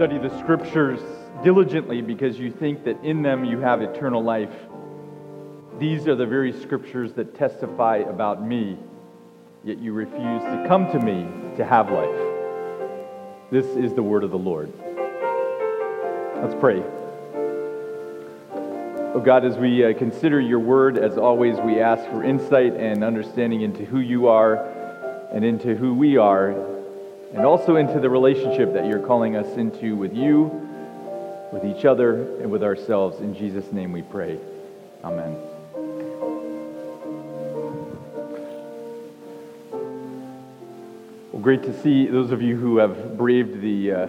study the scriptures diligently because you think that in them you have eternal life. These are the very scriptures that testify about me, yet you refuse to come to me to have life. This is the word of the Lord. Let's pray. Oh God, as we uh, consider your word, as always, we ask for insight and understanding into who you are and into who we are, and also into the relationship that you're calling us into with you, with each other, and with ourselves. In Jesus' name we pray. Amen. Well, great to see those of you who have braved the uh,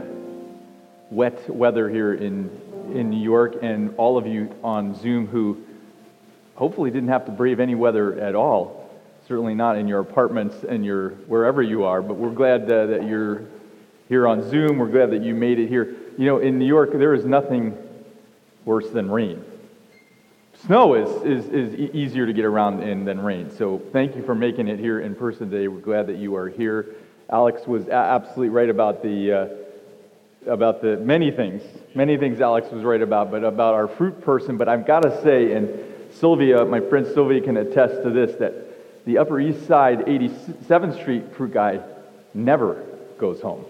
wet weather here in, in New York, and all of you on Zoom who hopefully didn't have to brave any weather at all. Certainly not in your apartments and your wherever you are, but we're glad uh, that you're here on Zoom. We're glad that you made it here. You know, in New York, there is nothing worse than rain. Snow is, is, is easier to get around in than rain. So thank you for making it here in person today. We're glad that you are here. Alex was absolutely right about the, uh, about the many things. Many things Alex was right about, but about our fruit person. But I've got to say, and Sylvia, my friend Sylvia can attest to this, that the Upper East Side 87th Street fruit guy never goes home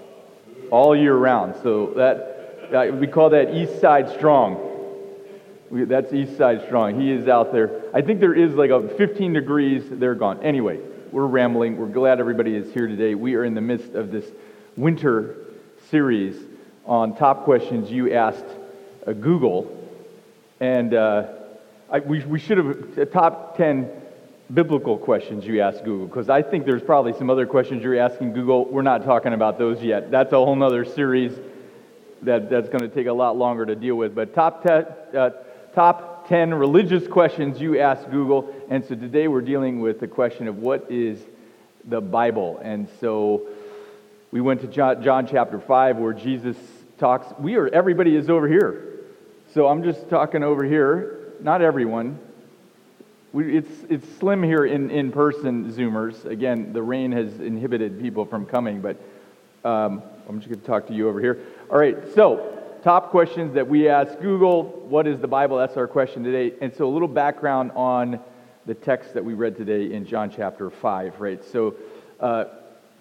all year round. So that, we call that East Side Strong. We, that's East Side Strong. He is out there. I think there is like a 15 degrees. They're gone. Anyway, we're rambling. We're glad everybody is here today. We are in the midst of this winter series on top questions you asked uh, Google. And uh, I, we, we should have uh, top 10 biblical questions you ask Google, because I think there's probably some other questions you're asking Google. We're not talking about those yet. That's a whole nother series that, that's going to take a lot longer to deal with. But top 10, uh, top 10 religious questions you ask Google. And so today we're dealing with the question of what is the Bible. And so we went to John, John chapter 5 where Jesus talks. We are, everybody is over here. So I'm just talking over here. Not everyone. We, it's, it's slim here in, in person Zoomers. Again, the rain has inhibited people from coming, but um, I'm just going to talk to you over here. All right, so top questions that we ask Google. What is the Bible? That's our question today. And so a little background on the text that we read today in John chapter 5, right? So uh,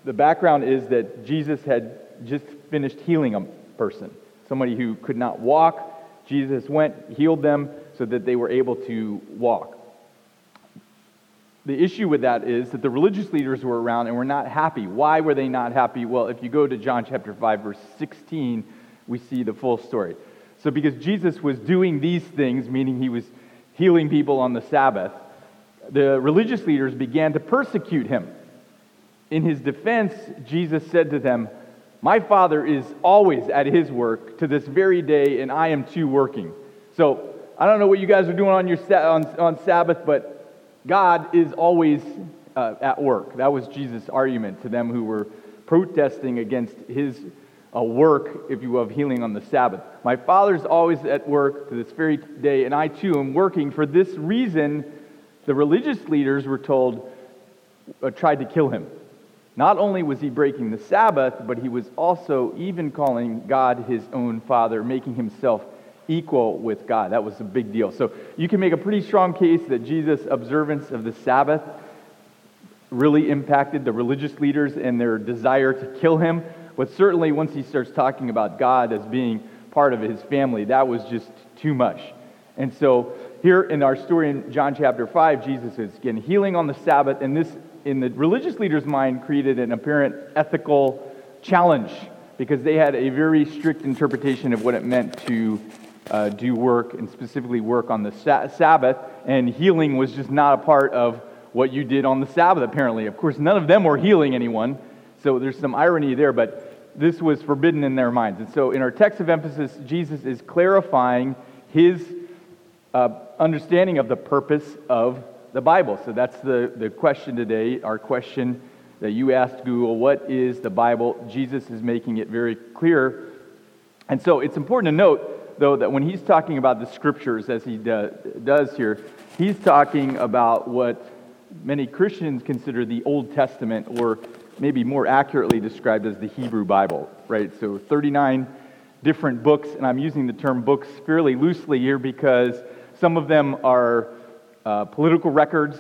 the background is that Jesus had just finished healing a person, somebody who could not walk. Jesus went, healed them so that they were able to walk. The issue with that is that the religious leaders were around and were not happy. Why were they not happy? Well, if you go to John chapter 5, verse 16, we see the full story. So, because Jesus was doing these things, meaning he was healing people on the Sabbath, the religious leaders began to persecute him. In his defense, Jesus said to them, My Father is always at his work to this very day, and I am too working. So, I don't know what you guys are doing on, your, on, on Sabbath, but God is always uh, at work. That was Jesus' argument to them who were protesting against his uh, work, if you will, of healing on the Sabbath. My Father's always at work to this very day, and I too am working. For this reason, the religious leaders were told, uh, tried to kill him. Not only was he breaking the Sabbath, but he was also even calling God his own Father, making himself equal with God. That was a big deal. So you can make a pretty strong case that Jesus' observance of the Sabbath really impacted the religious leaders and their desire to kill him. But certainly, once he starts talking about God as being part of his family, that was just too much. And so, here in our story in John chapter 5, Jesus is again healing on the Sabbath, and this, in the religious leaders' mind, created an apparent ethical challenge because they had a very strict interpretation of what it meant to uh, do work and specifically work on the sa- Sabbath, and healing was just not a part of what you did on the Sabbath, apparently. Of course, none of them were healing anyone, so there's some irony there, but this was forbidden in their minds. And so, in our text of emphasis, Jesus is clarifying his uh, understanding of the purpose of the Bible. So, that's the, the question today, our question that you asked Google what is the Bible? Jesus is making it very clear. And so, it's important to note though, that when he's talking about the scriptures, as he do, does here, he's talking about what many Christians consider the Old Testament, or maybe more accurately described as the Hebrew Bible, right? So 39 different books, and I'm using the term books fairly loosely here because some of them are uh, political records,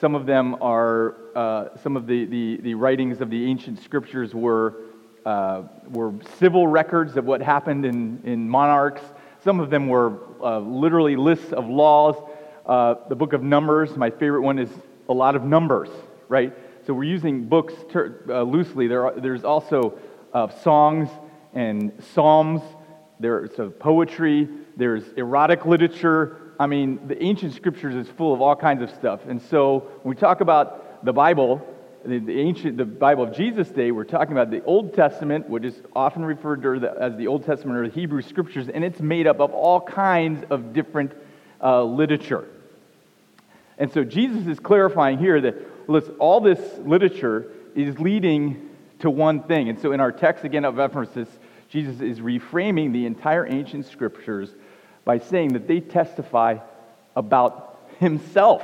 some of them are, uh, some of the, the, the, writings of the ancient scriptures were, uh, were civil records of what happened in, in monarchs. Some of them were uh, literally lists of laws. Uh, the book of Numbers, my favorite one, is a lot of numbers, right? So we're using books ter- uh, loosely. There are, there's also songs and psalms, there's poetry, there's erotic literature, I mean, the ancient scriptures is full of all kinds of stuff. And so when we talk about the Bible, the, the ancient, the Bible of Jesus' day, we're talking about the Old Testament, which is often referred to as the Old Testament or the Hebrew scriptures, and it's made up of all kinds of different uh, literature. And so Jesus is clarifying here that listen, all this literature is leading to one thing. And so in our text again of emphasis, Jesus is reframing the entire ancient scriptures by saying that they testify about himself.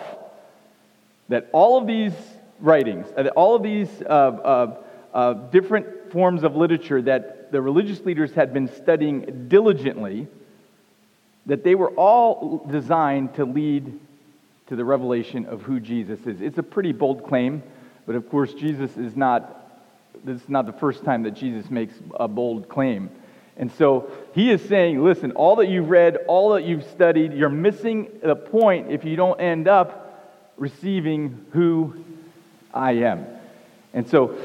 That all of these writings, all of these uh, uh, uh, different forms of literature that the religious leaders had been studying diligently, that they were all designed to lead to the revelation of who Jesus is. It's a pretty bold claim, but of course, Jesus is not, this is not the first time that Jesus makes a bold claim. And so he is saying, listen, all that you've read, all that you've studied, you're missing the point if you don't end up receiving who I am. And so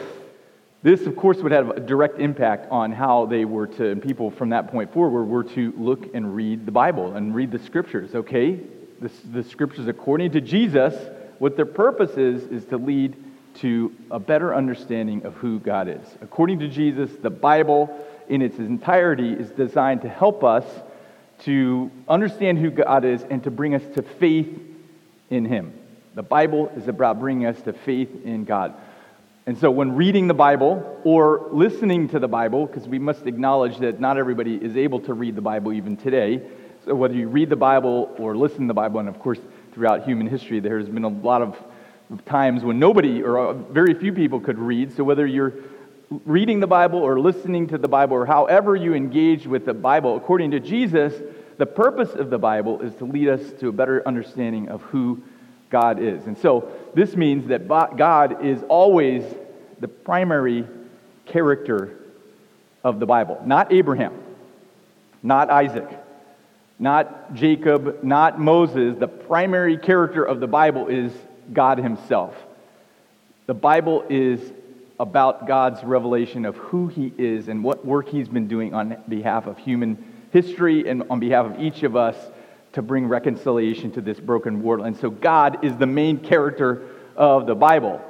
this, of course, would have a direct impact on how they were to, and people from that point forward were to look and read the Bible and read the scriptures, okay? The, the scriptures, according to Jesus, what their purpose is, is to lead to a better understanding of who God is. According to Jesus, the Bible in its entirety is designed to help us to understand who God is and to bring us to faith in Him. The Bible is about bringing us to faith in God. And so, when reading the Bible or listening to the Bible, because we must acknowledge that not everybody is able to read the Bible even today, so whether you read the Bible or listen to the Bible, and of course, throughout human history, there has been a lot of times when nobody or uh, very few people could read. So, whether you're reading the Bible or listening to the Bible or however you engage with the Bible, according to Jesus, the purpose of the Bible is to lead us to a better understanding of who God is. And so this means that God is always the primary character of the Bible, not Abraham, not Isaac, not Jacob, not Moses. The primary character of the Bible is God Himself. The Bible is about God's revelation of who He is and what work He's been doing on behalf of human history and on behalf of each of us to bring reconciliation to this broken world. And so God is the main character of the Bible.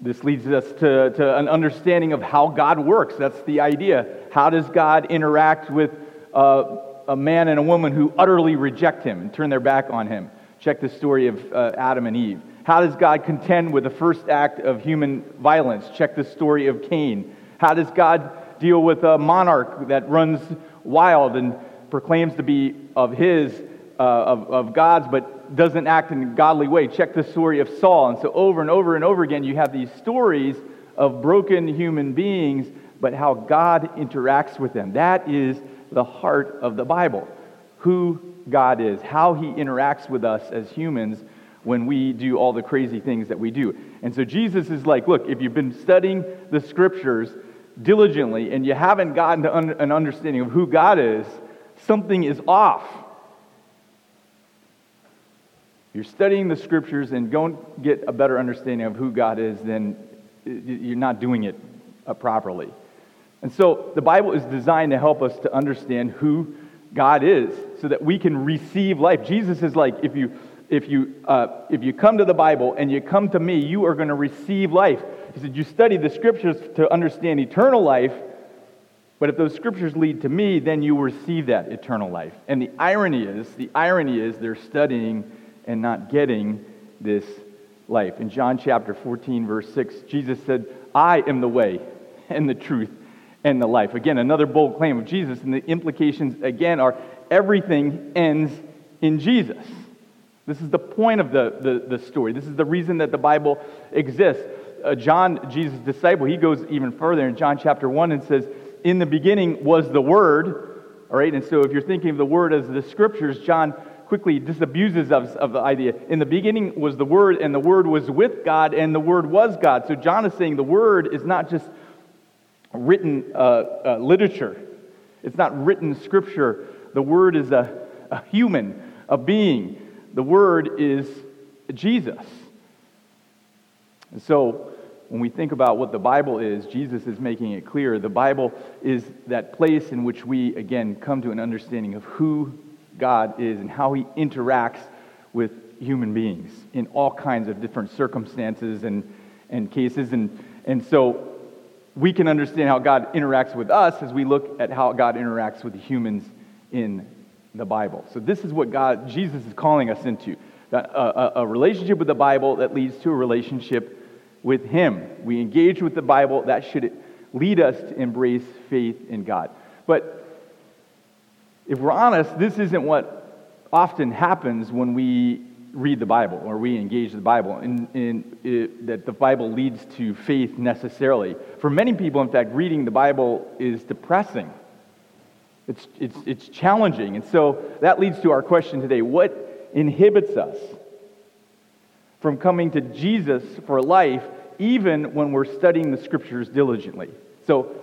This leads us to, to an understanding of how God works. That's the idea. How does God interact with uh, a man and a woman who utterly reject Him and turn their back on Him? Check the story of uh, Adam and Eve. How does God contend with the first act of human violence? Check the story of Cain. How does God deal with a monarch that runs wild and proclaims to be of his, uh, of, of God's, but doesn't act in a godly way? Check the story of Saul. And so, over and over and over again, you have these stories of broken human beings, but how God interacts with them. That is the heart of the Bible. Who God is, how he interacts with us as humans when we do all the crazy things that we do. And so Jesus is like, look, if you've been studying the scriptures diligently and you haven't gotten to un- an understanding of who God is, something is off. You're studying the scriptures and don't get a better understanding of who God is, then you're not doing it uh, properly. And so the Bible is designed to help us to understand who God is so that we can receive life. Jesus is like, if you if you, uh, if you come to the Bible and you come to me, you are going to receive life. He said, You study the scriptures to understand eternal life, but if those scriptures lead to me, then you receive that eternal life. And the irony is, the irony is they're studying and not getting this life. In John chapter 14, verse 6, Jesus said, I am the way and the truth and the life. Again, another bold claim of Jesus, and the implications again are everything ends in Jesus. This is the point of the, the, the story. This is the reason that the Bible exists. Uh, John, Jesus' disciple, he goes even further in John chapter 1 and says, in the beginning was the Word, all right? And so if you're thinking of the Word as the Scriptures, John quickly disabuses of, of the idea. In the beginning was the Word, and the Word was with God, and the Word was God. So John is saying the Word is not just written uh, uh, literature, it's not written Scripture. The Word is a, a human, a being. The Word is Jesus. And so when we think about what the Bible is, Jesus is making it clear. The Bible is that place in which we, again, come to an understanding of who God is and how he interacts with human beings in all kinds of different circumstances and, and cases. And, and so we can understand how God interacts with us as we look at how God interacts with humans in the Bible. So this is what God, Jesus is calling us into. A, a, a relationship with the Bible that leads to a relationship with Him. We engage with the Bible, that should lead us to embrace faith in God. But if we're honest, this isn't what often happens when we read the Bible or we engage the Bible, in it, that the Bible leads to faith necessarily. For many people, in fact, reading the Bible is depressing. It's, it's, it's challenging. And so that leads to our question today what inhibits us from coming to Jesus for life even when we're studying the scriptures diligently. So,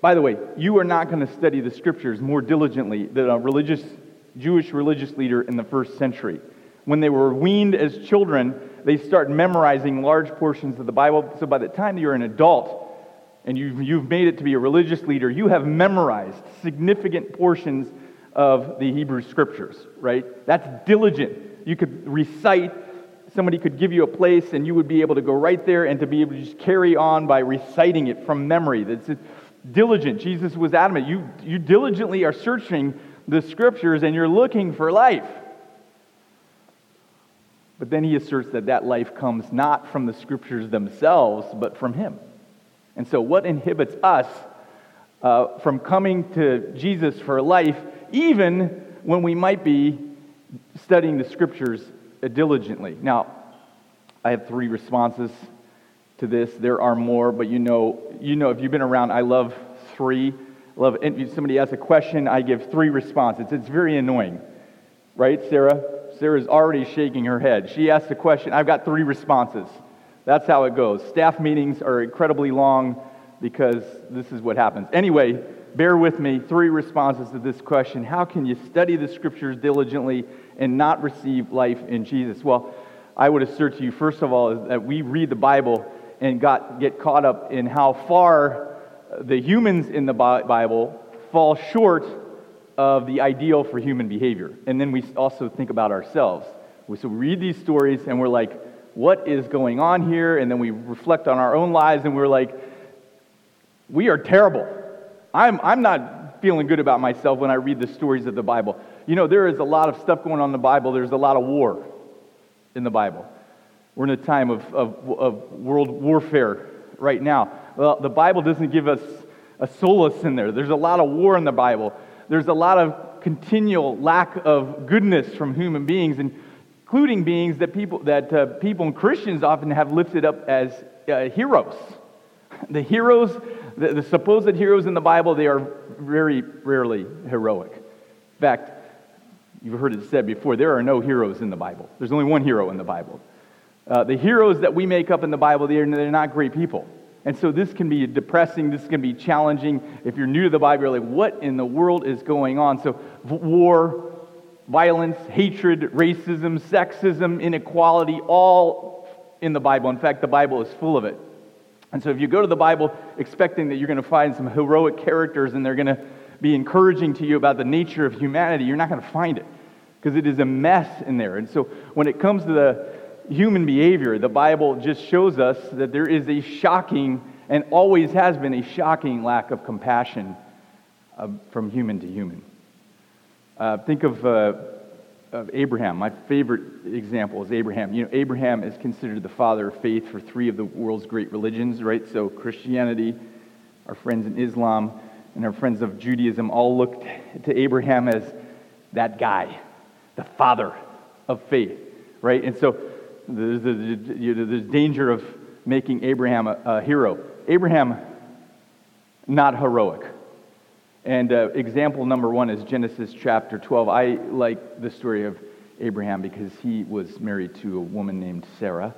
by the way, you are not going to study the scriptures more diligently than a religious Jewish religious leader in the first century. When they were weaned as children, they start memorizing large portions of the Bible. So by the time you're an adult and you've, you've made it to be a religious leader, you have memorized significant portions of the Hebrew scriptures, right? That's diligent. You could recite somebody could give you a place and you would be able to go right there and to be able to just carry on by reciting it from memory. That's diligent. Jesus was adamant. You, you diligently are searching the scriptures and you're looking for life. But then he asserts that that life comes not from the scriptures themselves, but from him. And so, what inhibits us uh, from coming to Jesus for life, even when we might be studying the scriptures Uh, diligently. Now, I have three responses to this. There are more, but you know, you know, if you've been around, I love three. I love if somebody asks a question, I give three responses. It's very annoying, right, Sarah? Sarah's already shaking her head. She asks a question, I've got three responses. That's how it goes. Staff meetings are incredibly long because this is what happens. Anyway, bear with me. Three responses to this question How can you study the scriptures diligently and not receive life in Jesus? Well, I would assert to you, first of all, is that we read the Bible and got, get caught up in how far the humans in the Bible fall short of the ideal for human behavior. And then we also think about ourselves. So we read these stories and we're like, what is going on here? And then we reflect on our own lives and we're like, we are terrible. I'm, I'm not feeling good about myself when I read the stories of the Bible. You know, there is a lot of stuff going on in the Bible. There's a lot of war in the Bible. We're in a time of, of, of world warfare right now. Well, the Bible doesn't give us a solace in there. There's a lot of war in the Bible. There's a lot of continual lack of goodness from human beings, including beings that people, that, uh, people and Christians often have lifted up as uh, heroes. The heroes, the, the supposed heroes in the Bible, they are very rarely heroic. In fact, You've heard it said before there are no heroes in the Bible. There's only one hero in the Bible. Uh, the heroes that we make up in the Bible, they're, they're not great people. And so this can be depressing, this can be challenging. If you're new to the Bible, you're like, what in the world is going on? So, war, violence, hatred, racism, sexism, inequality, all in the Bible. In fact, the Bible is full of it. And so, if you go to the Bible expecting that you're going to find some heroic characters and they're going to be encouraging to you about the nature of humanity, you're not going to find it because it is a mess in there. And so when it comes to the human behavior, the Bible just shows us that there is a shocking and always has been a shocking lack of compassion uh, from human to human. Uh, think of, uh, of Abraham. My favorite example is Abraham. You know, Abraham is considered the father of faith for three of the world's great religions, right? So Christianity, our friends in Islam, and our friends of Judaism all looked to Abraham as that guy, the father of faith, right? And so there's, there's danger of making Abraham a, a hero. Abraham, not heroic. And uh, example number one is Genesis chapter 12. I like the story of Abraham because he was married to a woman named Sarah.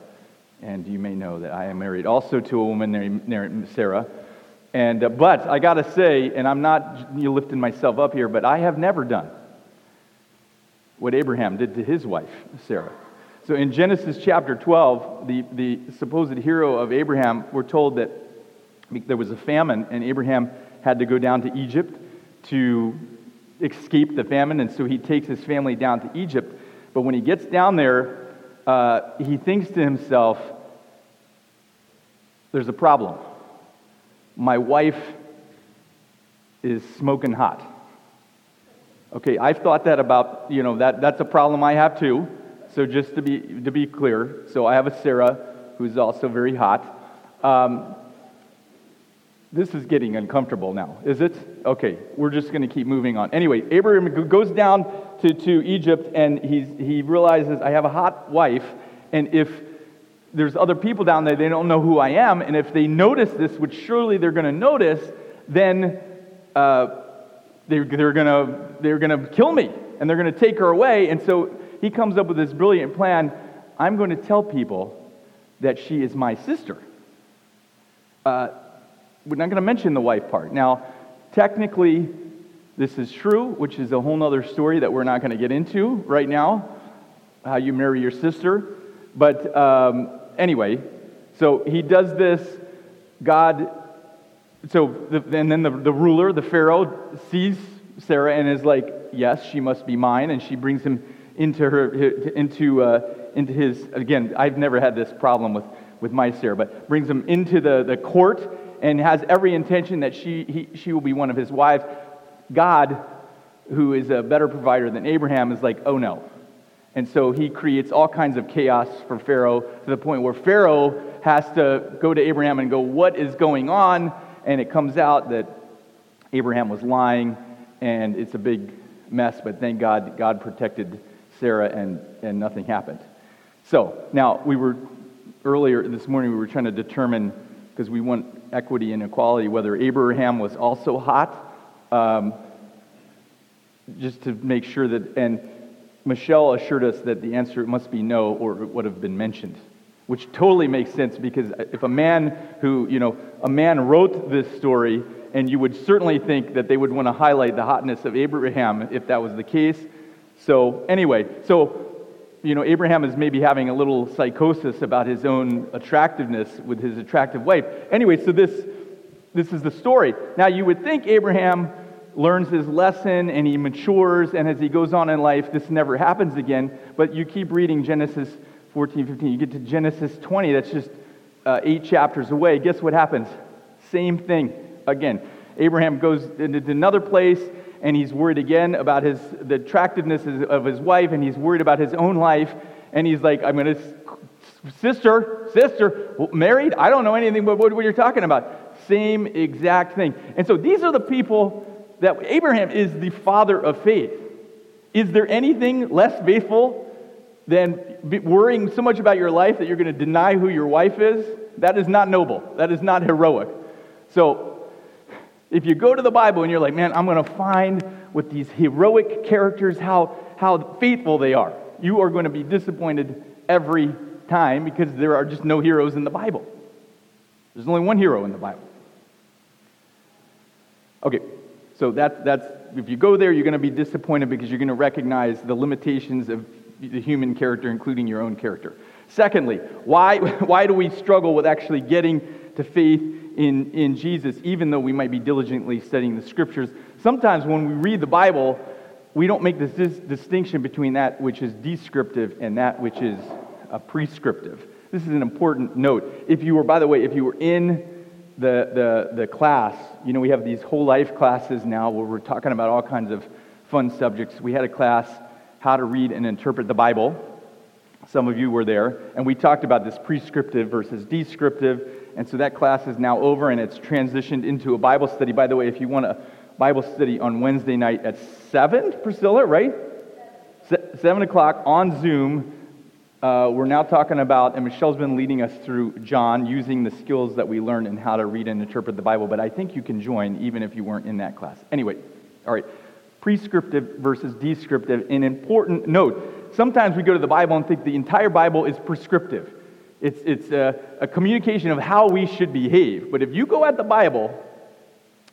And you may know that I am married also to a woman named Sarah. And, uh, but I got to say, and I'm not lifting myself up here, but I have never done what Abraham did to his wife, Sarah. So in Genesis chapter 12, the, the supposed hero of Abraham, we're told that there was a famine, and Abraham had to go down to Egypt to escape the famine, and so he takes his family down to Egypt. But when he gets down there, uh, he thinks to himself, there's a problem. My wife is smoking hot. Okay, I've thought that about, you know, that, that's a problem I have too. So just to be, to be clear, so I have a Sarah who's also very hot. Um, this is getting uncomfortable now, is it? Okay, we're just going to keep moving on. Anyway, Abraham goes down to, to Egypt and he's, he realizes, I have a hot wife, and if there's other people down there, they don't know who I am, and if they notice this, which surely they're going to notice, then uh, they're, they're going they're gonna kill me, and they're going to take her away. And so he comes up with this brilliant plan I'm going to tell people that she is my sister. Uh, we're not going to mention the wife part. Now, technically, this is true, which is a whole other story that we're not going to get into right now, how you marry your sister. But um, anyway, so he does this. God, so, the, and then the, the ruler, the Pharaoh, sees Sarah and is like, yes, she must be mine. And she brings him into her into uh, into his again i've never had this problem with with my sarah but brings him into the, the court and has every intention that she he, she will be one of his wives. God who is a better provider than abraham is like oh no. And so he creates all kinds of chaos for pharaoh to the point where pharaoh has to go to abraham and go what is going on? And it comes out that abraham was lying and it's a big mess but thank god god protected Sarah, and, and nothing happened. So now we were earlier this morning we were trying to determine because we want equity and equality whether Abraham was also hot, um, just to make sure that and Michelle assured us that the answer must be no or it would have been mentioned, which totally makes sense because if a man who you know a man wrote this story and you would certainly think that they would want to highlight the hotness of Abraham if that was the case. So, anyway, so, you know, Abraham is maybe having a little psychosis about his own attractiveness with his attractive wife. Anyway, so this, this is the story. Now, you would think Abraham learns his lesson and he matures, and as he goes on in life, this never happens again. But you keep reading Genesis 14, 15. You get to Genesis 20, that's just uh, eight chapters away. Guess what happens? Same thing again. Abraham goes into another place and he's worried again about his, the attractiveness of his wife, and he's worried about his own life. And he's like, I'm going to, sister, sister, married? I don't know anything about what you're talking about. Same exact thing. And so these are the people that Abraham is the father of faith. Is there anything less faithful than worrying so much about your life that you're going to deny who your wife is? That is not noble. That is not heroic. So if you go to the Bible and you're like, man, I'm going to find with these heroic characters how, how faithful they are, you are going to be disappointed every time because there are just no heroes in the Bible. There's only one hero in the Bible. Okay, so that's, that's if you go there, you're going to be disappointed because you're going to recognize the limitations of the human character, including your own character. Secondly, why, why do we struggle with actually getting to faith in, in Jesus, even though we might be diligently studying the scriptures. Sometimes when we read the Bible, we don't make this dis- distinction between that which is descriptive and that which is uh, prescriptive. This is an important note. If you were, by the way, if you were in the, the, the class, you know, we have these whole life classes now where we're talking about all kinds of fun subjects. We had a class, How to Read and Interpret the Bible. Some of you were there, and we talked about this prescriptive versus descriptive and so that class is now over and it's transitioned into a Bible study. By the way, if you want a Bible study on Wednesday night at 7, Priscilla, right? 7 o'clock on Zoom. Uh, we're now talking about, and Michelle's been leading us through John using the skills that we learned in how to read and interpret the Bible, but I think you can join even if you weren't in that class. Anyway, all right, prescriptive versus descriptive. An important note sometimes we go to the Bible and think the entire Bible is prescriptive. It's, it's a, a communication of how we should behave. But if you go at the Bible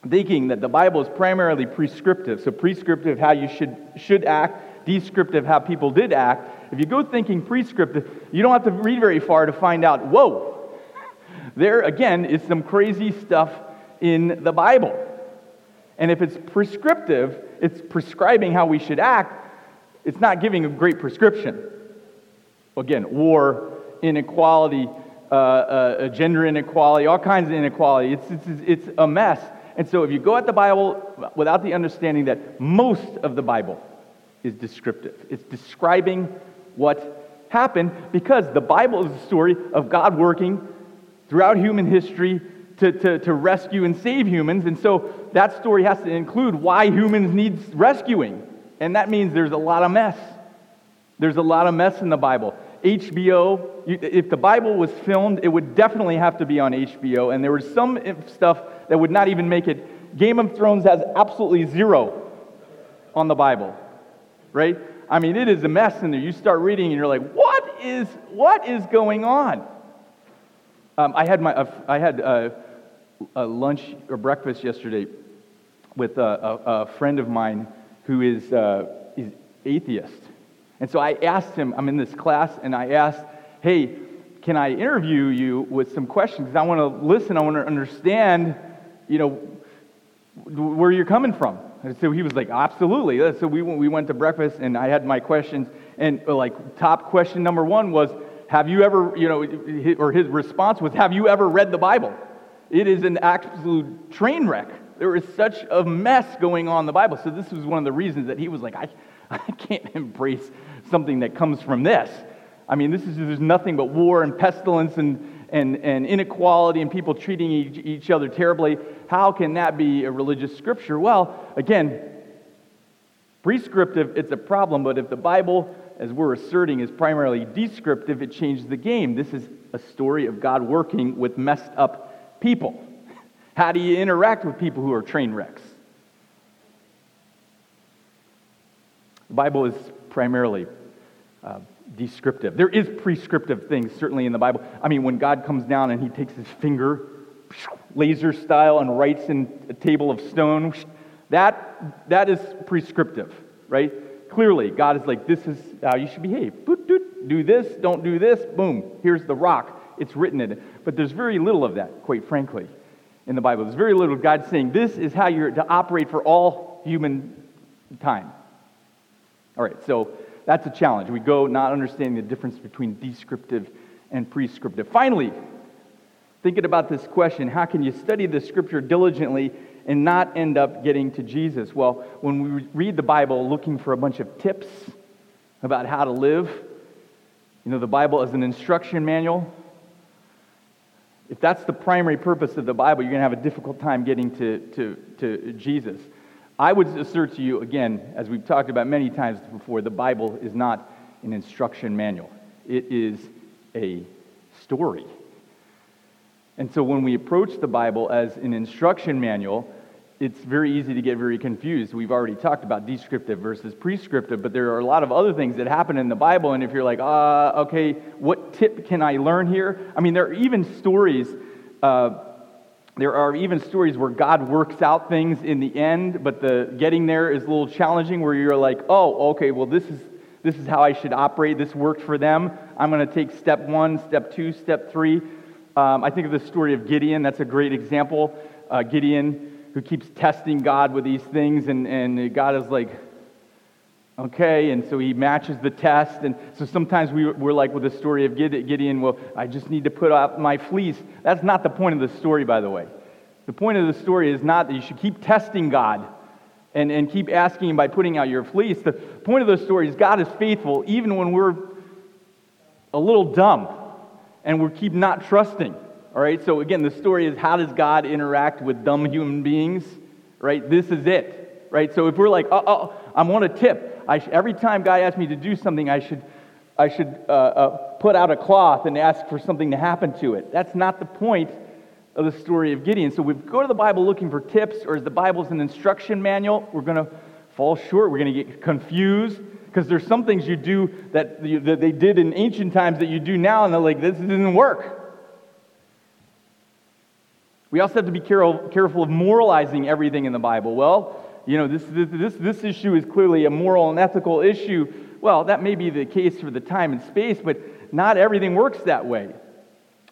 thinking that the Bible is primarily prescriptive, so prescriptive how you should, should act, descriptive how people did act, if you go thinking prescriptive, you don't have to read very far to find out, whoa, there again is some crazy stuff in the Bible. And if it's prescriptive, it's prescribing how we should act, it's not giving a great prescription. Again, war, inequality, uh, uh, gender inequality, all kinds of inequality. It's, it's, it's a mess. And so if you go at the Bible without the understanding that most of the Bible is descriptive, it's describing what happened because the Bible is a story of God working throughout human history to, to, to rescue and save humans. And so that story has to include why humans need rescuing. And that means there's a lot of mess. There's a lot of mess in the Bible. HBO, if the Bible was filmed, it would definitely have to be on HBO. And there was some stuff that would not even make it. Game of Thrones has absolutely zero on the Bible, right? I mean, it is a mess in there. You start reading and you're like, what is, what is going on? Um, I had, my, uh, I had uh, a lunch or breakfast yesterday with a, a, a friend of mine who is, uh, is atheist. And so I asked him, I'm in this class, and I asked, hey, can I interview you with some questions? Because I want to listen, I want to understand, you know, where you're coming from. And so he was like, absolutely. So we, we went to breakfast, and I had my questions. And uh, like, top question number one was, have you ever, you know, or his response was, have you ever read the Bible? It is an absolute train wreck. There is such a mess going on in the Bible. So this was one of the reasons that he was like, I, I can't embrace something that comes from this. I mean, this is there's nothing but war and pestilence and, and, and inequality and people treating each, each other terribly. How can that be a religious scripture? Well, again, prescriptive, it's a problem, but if the Bible, as we're asserting, is primarily descriptive, it changes the game. This is a story of God working with messed up people. How do you interact with people who are train wrecks? The Bible is primarily uh, descriptive. There is prescriptive things, certainly in the Bible. I mean, when God comes down and he takes his finger, laser style, and writes in a table of stone, that, that is prescriptive, right? Clearly, God is like, this is how you should behave. Do this, don't do this, boom, here's the rock. It's written in it. But there's very little of that, quite frankly, in the Bible. There's very little God saying, this is how you're to operate for all human time. All right, so that's a challenge. We go not understanding the difference between descriptive and prescriptive. Finally, thinking about this question how can you study the scripture diligently and not end up getting to Jesus? Well, when we read the Bible looking for a bunch of tips about how to live, you know, the Bible is an instruction manual. If that's the primary purpose of the Bible, you're going to have a difficult time getting to, to, to Jesus. I would assert to you, again, as we've talked about many times before, the Bible is not an instruction manual, it is a story. And so when we approach the Bible as an instruction manual, it's very easy to get very confused. We've already talked about descriptive versus prescriptive, but there are a lot of other things that happen in the Bible. And if you're like, uh, okay, what tip can I learn here? I mean, there are even stories. Uh, there are even stories where God works out things in the end, but the getting there is a little challenging where you're like, oh, okay, well, this is, this is how I should operate. This worked for them. I'm going to take step one, step two, step three. Um, I think of the story of Gideon. That's a great example. Uh, Gideon, who keeps testing God with these things, and, and God is like, Okay, and so he matches the test. And so sometimes we, we're like with the story of Gideon, well, I just need to put out my fleece. That's not the point of the story, by the way. The point of the story is not that you should keep testing God and, and keep asking him by putting out your fleece. The point of the story is God is faithful even when we're a little dumb and we keep not trusting. All right, so again, the story is how does God interact with dumb human beings? Right, this is it. Right, so if we're like, oh, oh I want a tip, I sh- every time God asks me to do something, I should, I should uh, uh, put out a cloth and ask for something to happen to it. That's not the point of the story of Gideon. So we go to the Bible looking for tips, or is the Bible's an instruction manual? We're going to fall short. We're going to get confused because there's some things you do that, you, that they did in ancient times that you do now, and they're like, this didn't work. We also have to be careful, careful of moralizing everything in the Bible. Well, you know, this, this, this issue is clearly a moral and ethical issue. Well, that may be the case for the time and space, but not everything works that way.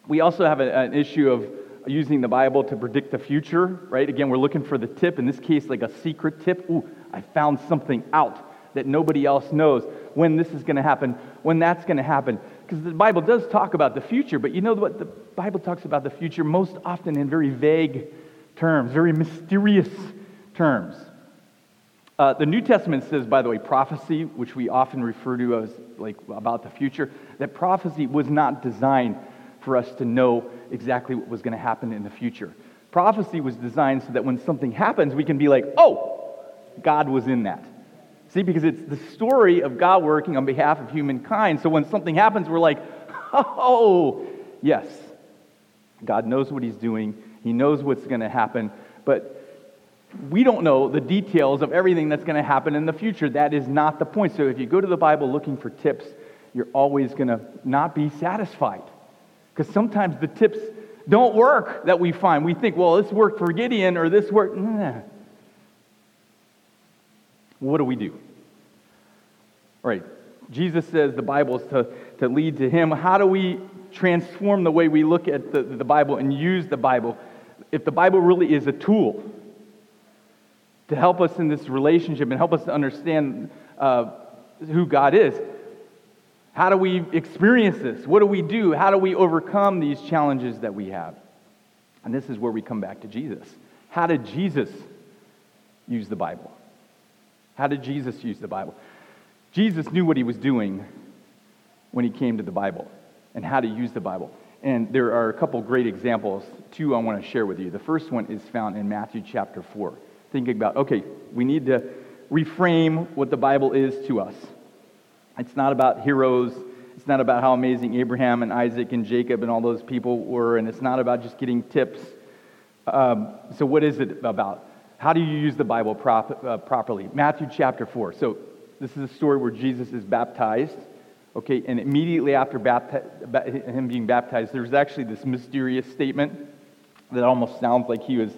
We also have a, an issue of using the Bible to predict the future, right? Again, we're looking for the tip. In this case, like a secret tip. Ooh, I found something out that nobody else knows when this is going to happen, when that's going to happen. Because the Bible does talk about the future, but you know what? The Bible talks about the future most often in very vague terms, very mysterious terms. Uh, the New Testament says, by the way, prophecy, which we often refer to as like about the future, that prophecy was not designed for us to know exactly what was going to happen in the future. Prophecy was designed so that when something happens, we can be like, oh, God was in that. See, because it's the story of God working on behalf of humankind. So when something happens, we're like, oh, yes, God knows what He's doing, He knows what's going to happen, but we don't know the details of everything that's going to happen in the future. That is not the point. So if you go to the Bible looking for tips, you're always going to not be satisfied. Because sometimes the tips don't work that we find. We think, well, this worked for Gideon or this worked. Nah. What do we do? Right. Jesus says the Bible is to, to lead to Him. How do we transform the way we look at the, the Bible and use the Bible? If the Bible really is a tool to help us in this relationship and help us to understand uh, who God is, how do we experience this? What do we do? How do we overcome these challenges that we have? And this is where we come back to Jesus. How did Jesus use the Bible? How did Jesus use the Bible? Jesus knew what he was doing when he came to the Bible and how to use the Bible. And there are a couple great examples. Two I want to share with you. The first one is found in Matthew chapter 4. Thinking about, okay, we need to reframe what the Bible is to us. It's not about heroes. It's not about how amazing Abraham and Isaac and Jacob and all those people were. And it's not about just getting tips. Um, so, what is it about? How do you use the Bible prop, uh, properly? Matthew chapter 4. So, this is a story where Jesus is baptized. Okay, and immediately after bapti- him being baptized, there's actually this mysterious statement that almost sounds like he was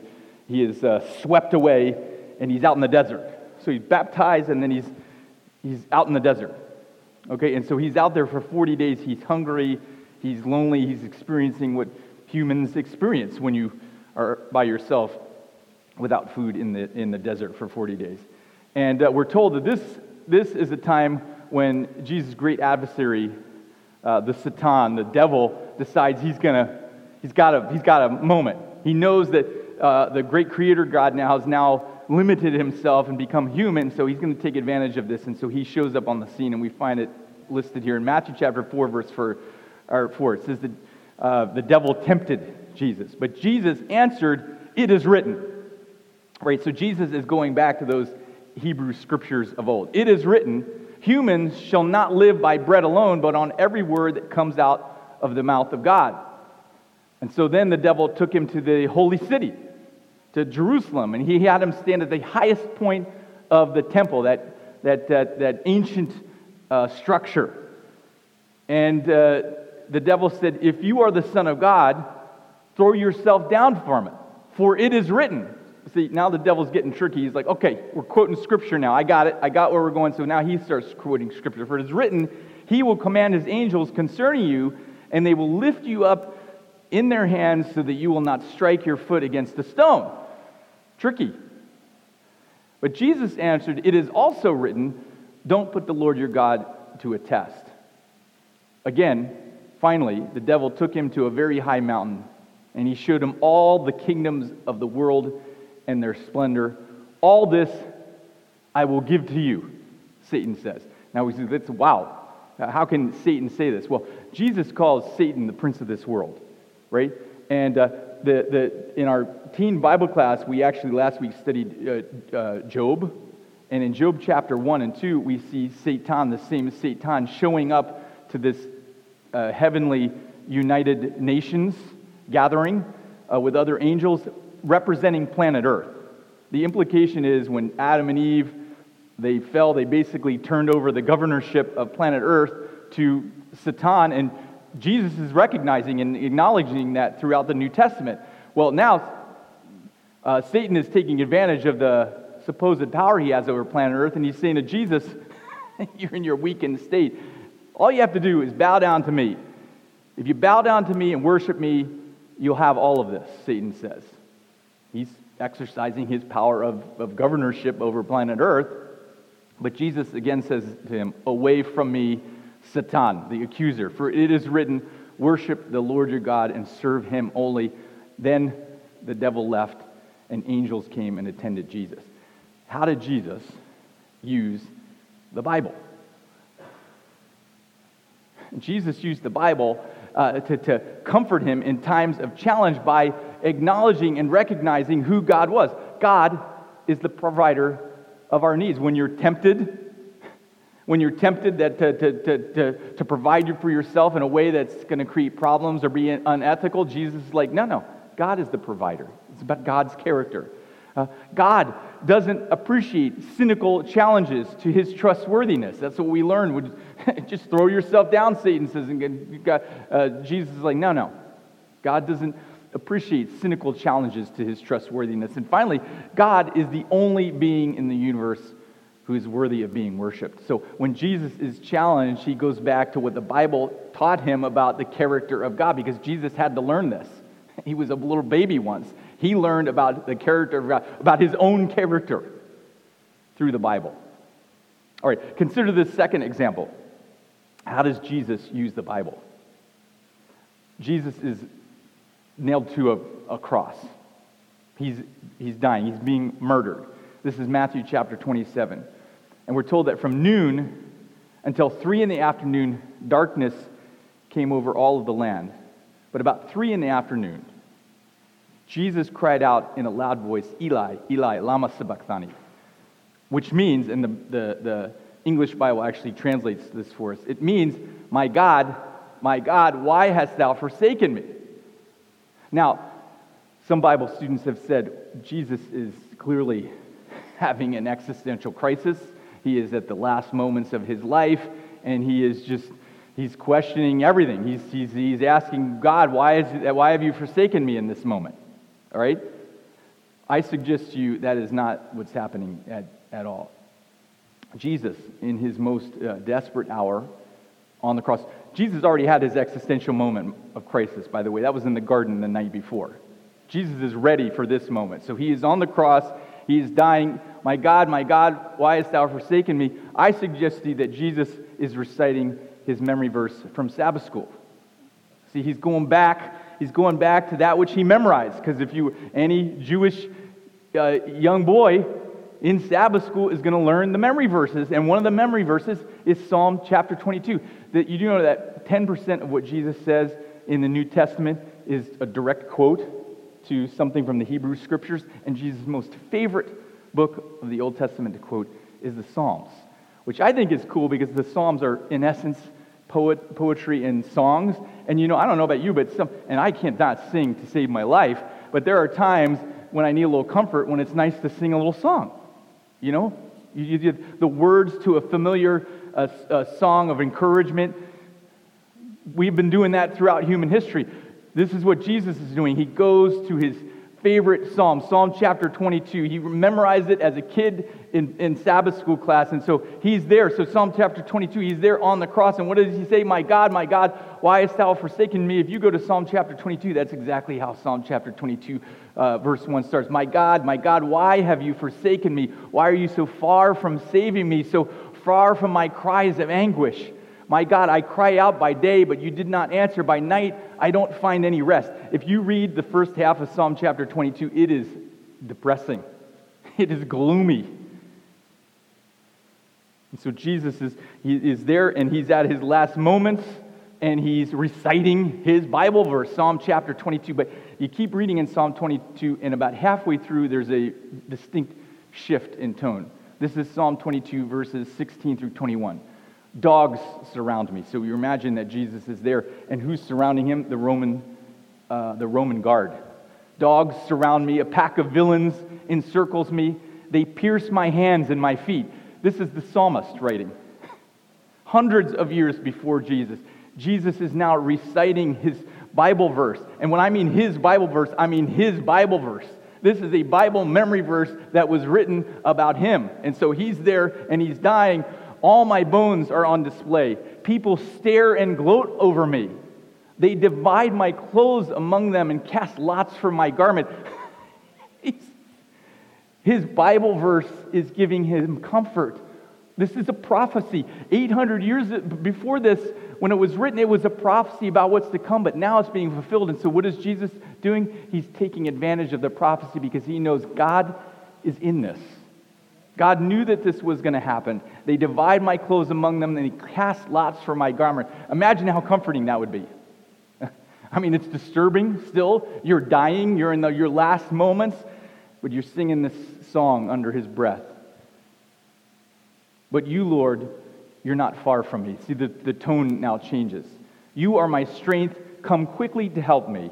he is uh, swept away and he's out in the desert. So he's baptized and then he's he's out in the desert. Okay, and so he's out there for 40 days. He's hungry, he's lonely, he's experiencing what humans experience when you are by yourself without food in the, in the desert for 40 days. And uh, we're told that this, this is a time when Jesus' great adversary, uh, the Satan, the devil, decides he's gonna, he's got a, he's got a moment. He knows that uh, the great creator God now has now limited himself and become human, so he's going to take advantage of this. And so he shows up on the scene, and we find it listed here in Matthew chapter 4, verse 4. Or 4 it says that uh, the devil tempted Jesus. But Jesus answered, It is written. Right? So Jesus is going back to those Hebrew scriptures of old. It is written, humans shall not live by bread alone, but on every word that comes out of the mouth of God. And so then the devil took him to the holy city, to Jerusalem, and he had him stand at the highest point of the temple, that, that, that, that ancient uh, structure. And uh, the devil said, If you are the Son of God, throw yourself down from it, for it is written. See, now the devil's getting tricky. He's like, okay, we're quoting scripture now. I got it. I got where we're going. So now he starts quoting scripture. For it is written, He will command His angels concerning you, and they will lift you up in their hands so that you will not strike your foot against a stone. Tricky. But Jesus answered, It is also written, Don't put the Lord your God to a test. Again, finally, the devil took him to a very high mountain, and he showed him all the kingdoms of the world and their splendor. All this I will give to you, Satan says. Now we say, that's wow. How can Satan say this? Well, Jesus calls Satan the prince of this world, right? And uh, the, the, in our teen Bible class, we actually last week studied uh, uh, Job. And in Job chapter 1 and 2, we see Satan, the same Satan, showing up to this uh, heavenly United Nations gathering uh, with other angels representing planet Earth. The implication is when Adam and Eve they fell, they basically turned over the governorship of planet Earth to Satan, and Jesus is recognizing and acknowledging that throughout the New Testament. Well, now uh, Satan is taking advantage of the supposed power he has over planet Earth, and he's saying to Jesus, You're in your weakened state. All you have to do is bow down to me. If you bow down to me and worship me, you'll have all of this, Satan says. He's exercising his power of, of governorship over planet Earth. But Jesus again says to him, Away from me, Satan, the accuser, for it is written, Worship the Lord your God and serve him only. Then the devil left, and angels came and attended Jesus. How did Jesus use the Bible? Jesus used the Bible uh, to, to comfort him in times of challenge by acknowledging and recognizing who God was. God is the provider of our needs. When you're tempted, when you're tempted that to, to, to, to, provide for yourself in a way that's going to create problems or be unethical, Jesus is like, no, no, God is the provider. It's about God's character. Uh, God doesn't appreciate cynical challenges to his trustworthiness. That's what we learn. Would just throw yourself down, Satan says. And God, uh, Jesus is like, no, no. God doesn't appreciate cynical challenges to his trustworthiness. And finally, God is the only being in the universe who is worthy of being worshiped. So when Jesus is challenged, he goes back to what the Bible taught him about the character of God because Jesus had to learn this. He was a little baby once. He learned about the character of God, about his own character through the Bible. All right, consider this second example. How does Jesus use the Bible? Jesus is nailed to a, a cross. He's, he's dying, he's being murdered. This is Matthew chapter 27. And we're told that from noon until 3 in the afternoon, darkness came over all of the land. But about 3 in the afternoon, Jesus cried out in a loud voice, Eli, Eli, lama sabachthani, which means, and the, the, the English Bible actually translates this for us, it means, My God, my God, why hast thou forsaken me? Now, some Bible students have said Jesus is clearly having an existential crisis. He is at the last moments of his life, and he is just, he's questioning everything. He's, he's, he's asking God, why, is, why have you forsaken me in this moment? All right? I suggest to you that is not what's happening at, at all. Jesus, in his most uh, desperate hour on the cross, Jesus already had his existential moment of crisis, by the way. That was in the garden the night before. Jesus is ready for this moment. So he is on the cross. He is dying. My God, my God, why hast thou forsaken me? I suggest to you that Jesus is reciting his memory verse from Sabbath school. See, he's going back he's going back to that which he memorized. Because if you, any Jewish uh, young boy in Sabbath school is going to learn the memory verses. And one of the memory verses is Psalm chapter 22. That you do know that 10% of what Jesus says in the New Testament is a direct quote to something from the Hebrew scriptures. And Jesus' most favorite book of the Old Testament to quote is the Psalms, which I think is cool because the Psalms are, in essence, poet, poetry and songs. And you know, I don't know about you, but some, and I can't not sing to save my life, but there are times when I need a little comfort when it's nice to sing a little song. You know, you, you, the words to a familiar uh, a song of encouragement. We've been doing that throughout human history. This is what Jesus is doing. He goes to his favorite psalm, Psalm chapter 22. He memorized it as a kid in, in Sabbath school class, and so he's there. So, Psalm chapter 22, he's there on the cross, and what does he say? My God, my God, why hast thou forsaken me? If you go to Psalm chapter 22, that's exactly how Psalm chapter 22, uh, verse 1 starts. My God, my God, why have you forsaken me? Why are you so far from saving me, so far from my cries of anguish? My God, I cry out by day, but you did not answer. By night, I don't find any rest. If you read the first half of Psalm chapter 22, it is depressing, it is gloomy. And so Jesus is, he is there and he's at his last moments and he's reciting his Bible verse, Psalm chapter 22. But you keep reading in Psalm 22, and about halfway through, there's a distinct shift in tone. This is Psalm 22, verses 16 through 21. Dogs surround me. So you imagine that Jesus is there, and who's surrounding him? The Roman, uh, the Roman guard. Dogs surround me. A pack of villains encircles me. They pierce my hands and my feet. This is the psalmist writing. Hundreds of years before Jesus, Jesus is now reciting his Bible verse. And when I mean his Bible verse, I mean his Bible verse. This is a Bible memory verse that was written about him. And so he's there and he's dying. All my bones are on display. People stare and gloat over me. They divide my clothes among them and cast lots for my garment. His Bible verse is giving him comfort. This is a prophecy. 800 years before this, when it was written, it was a prophecy about what's to come, but now it's being fulfilled. And so, what is Jesus doing? He's taking advantage of the prophecy because he knows God is in this. God knew that this was going to happen. They divide my clothes among them, and he cast lots for my garment. Imagine how comforting that would be. I mean, it's disturbing still. You're dying, you're in the, your last moments, but you're singing this song under his breath. But you, Lord, you're not far from me. See, the, the tone now changes. You are my strength. Come quickly to help me.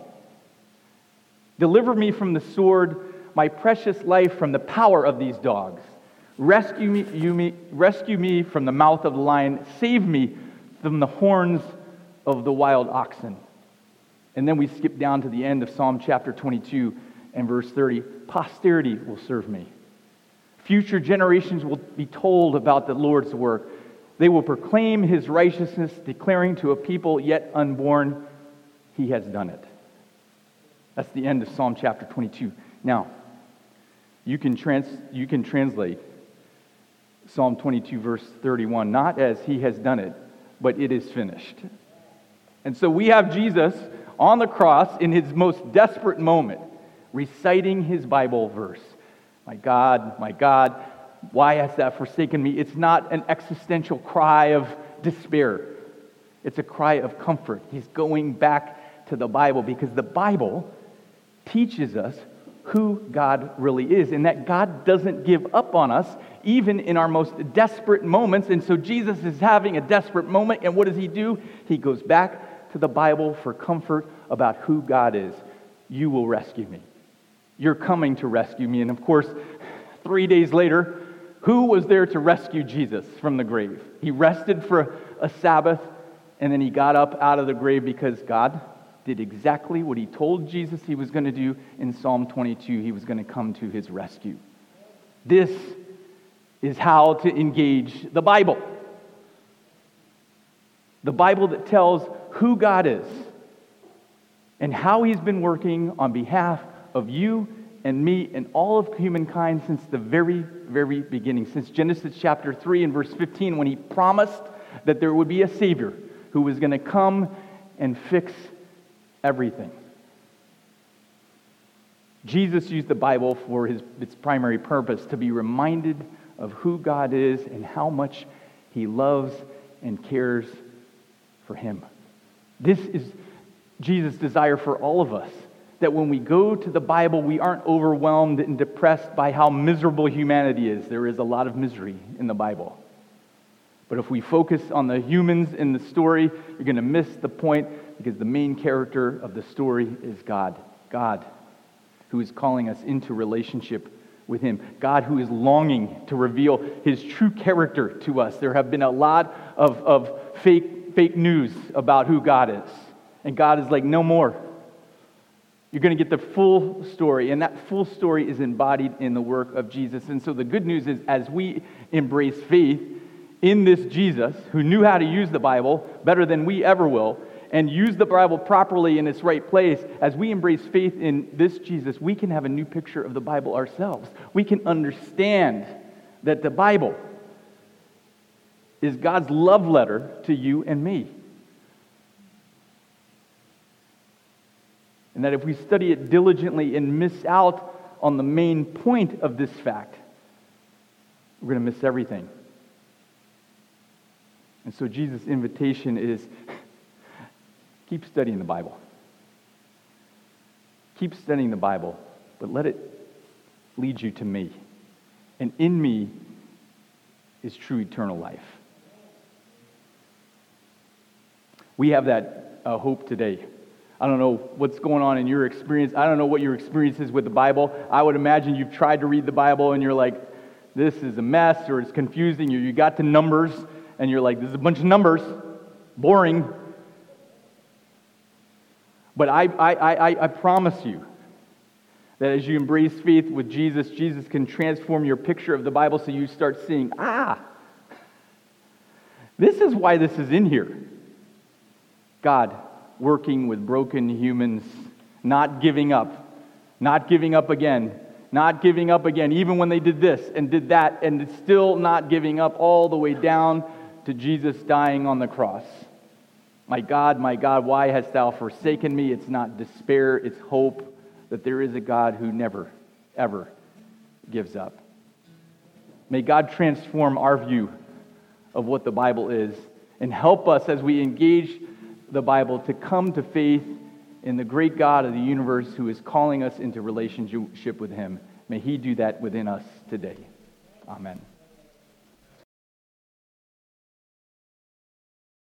Deliver me from the sword, my precious life from the power of these dogs. Rescue me, you me, rescue me from the mouth of the lion. Save me from the horns of the wild oxen. And then we skip down to the end of Psalm chapter 22 and verse 30. Posterity will serve me. Future generations will be told about the Lord's work. They will proclaim his righteousness, declaring to a people yet unborn, he has done it. That's the end of Psalm chapter 22. Now, you can, trans, you can translate Psalm 22, verse 31, not as he has done it, but it is finished. And so we have Jesus on the cross in his most desperate moment, reciting his Bible verse. My God, my God, why hast thou forsaken me? It's not an existential cry of despair, it's a cry of comfort. He's going back to the Bible because the Bible teaches us who God really is and that God doesn't give up on us even in our most desperate moments. And so Jesus is having a desperate moment, and what does he do? He goes back to the Bible for comfort about who God is. You will rescue me. You're coming to rescue me. And of course, three days later, who was there to rescue Jesus from the grave? He rested for a Sabbath and then he got up out of the grave because God did exactly what he told Jesus he was going to do in Psalm 22. He was going to come to his rescue. This is how to engage the Bible. The Bible that tells who God is and how he's been working on behalf of you and me and all of humankind since the very, very beginning, since Genesis chapter 3 and verse 15, when he promised that there would be a Savior who was going to come and fix everything. Jesus used the Bible for his, its primary purpose to be reminded of who God is and how much he loves and cares for him. This is Jesus' desire for all of us that when we go to the Bible, we aren't overwhelmed and depressed by how miserable humanity is. There is a lot of misery in the Bible. But if we focus on the humans in the story, you're going to miss the point because the main character of the story is God. God, who is calling us into relationship with Him. God, who is longing to reveal His true character to us. There have been a lot of, of fake, fake news about who God is. And God is like, no more. You're going to get the full story, and that full story is embodied in the work of Jesus. And so the good news is, as we embrace faith in this Jesus, who knew how to use the Bible better than we ever will, and use the Bible properly in its right place, as we embrace faith in this Jesus, we can have a new picture of the Bible ourselves. We can understand that the Bible is God's love letter to you and me. And that if we study it diligently and miss out on the main point of this fact, we're going to miss everything. And so Jesus' invitation is keep studying the Bible. Keep studying the Bible, but let it lead you to me. And in me is true eternal life. We have that uh, hope today. I don't know what's going on in your experience. I don't know what your experience is with the Bible. I would imagine you've tried to read the Bible and you're like, this is a mess or it's confusing, or you got to Numbers and you're like, this is a bunch of numbers, boring. But I, I, I, I promise you that as you embrace faith with Jesus, Jesus can transform your picture of the Bible so you start seeing, ah, this is why this is in here. God working with broken humans, not giving up, not giving up again, not giving up again, even when they did this and did that, and still not giving up all the way down to Jesus dying on the cross. My God, my God, why hast thou forsaken me? It's not despair, it's hope that there is a God who never, ever gives up. May God transform our view of what the Bible is and help us as we engage the Bible to come to faith in the great God of the universe who is calling us into relationship with Him. May He do that within us today. Amen.